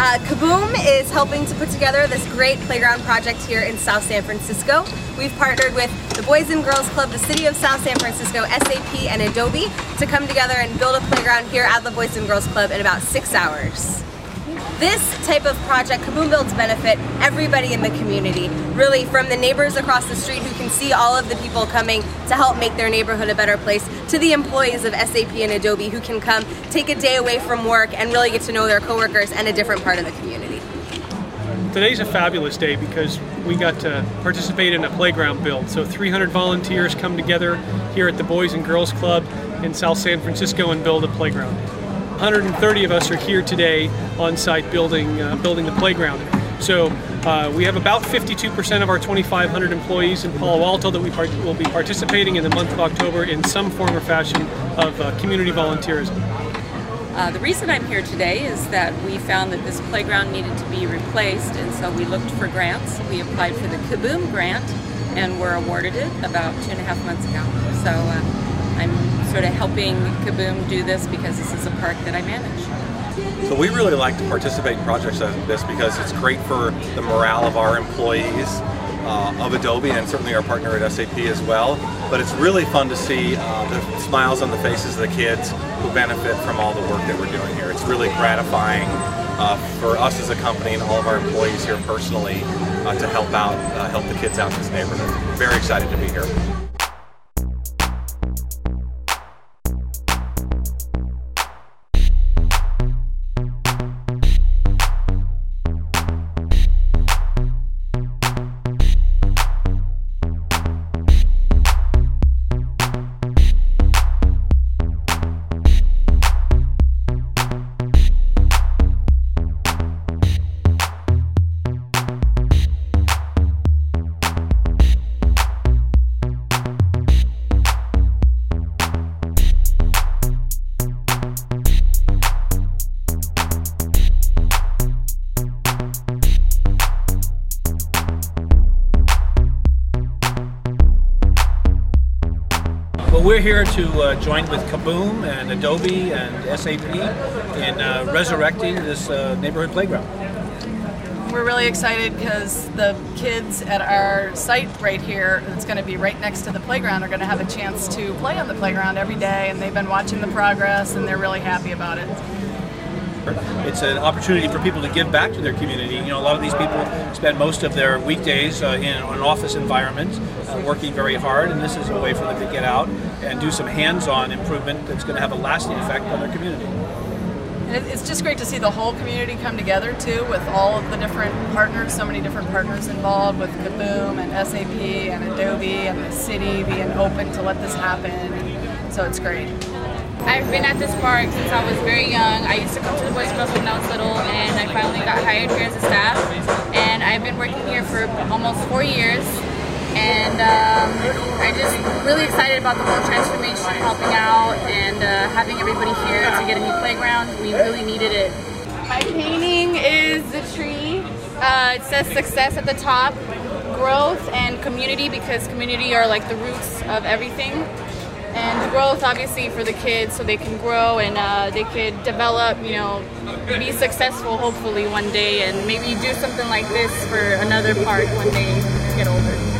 Uh, Kaboom is helping to put together this great playground project here in South San Francisco. We've partnered with the Boys and Girls Club, the City of South San Francisco, SAP, and Adobe to come together and build a playground here at the Boys and Girls Club in about six hours. This type of project, Kaboom Builds, benefit everybody in the community, really from the neighbors across the street who can see all of the people coming to help make their neighborhood a better place, to the employees of SAP and Adobe who can come take a day away from work and really get to know their coworkers and a different part of the community. Today's a fabulous day because we got to participate in a playground build. So 300 volunteers come together here at the Boys and Girls Club in South San Francisco and build a playground. 130 of us are here today on site building, uh, building the playground. So uh, we have about 52% of our 2,500 employees in Palo Alto that we will be participating in the month of October in some form or fashion of uh, community volunteerism. Uh, the reason I'm here today is that we found that this playground needed to be replaced and so we looked for grants. We applied for the Kaboom grant and were awarded it about two and a half months ago. So uh, I'm sort of helping Kaboom do this because this is a park that I manage. So we really like to participate in projects like this because it's great for the morale of our employees, uh, of Adobe and certainly our partner at SAP as well. But it's really fun to see uh, the smiles on the faces of the kids who benefit from all the work that we're doing here. It's really gratifying uh, for us as a company and all of our employees here personally uh, to help out, uh, help the kids out in this neighborhood. Very excited to be here. We're here to uh, join with Kaboom and Adobe and SAP in uh, resurrecting this uh, neighborhood playground. We're really excited because the kids at our site right here, that's going to be right next to the playground, are going to have a chance to play on the playground every day, and they've been watching the progress, and they're really happy about it. It's an opportunity for people to give back to their community. You know, a lot of these people spend most of their weekdays uh, in an office environment, uh, working very hard, and this is a way for them to get out and do some hands-on improvement that's going to have a lasting effect on their community. And it's just great to see the whole community come together too, with all of the different partners, so many different partners involved with Kaboom and SAP and Adobe and the city being open to let this happen. And so it's great. I've been at this park since I was very young. I used to come to the Boys Club when I was little, and I finally got hired here as a staff. And I've been working here for almost four years. And um, I'm just really excited about the whole transformation, helping out, and uh, having everybody here to get a new playground. We really needed it. My painting is the tree. Uh, it says success at the top, growth and community because community are like the roots of everything and growth obviously for the kids so they can grow and uh, they could develop you know be successful hopefully one day and maybe do something like this for another park when they get older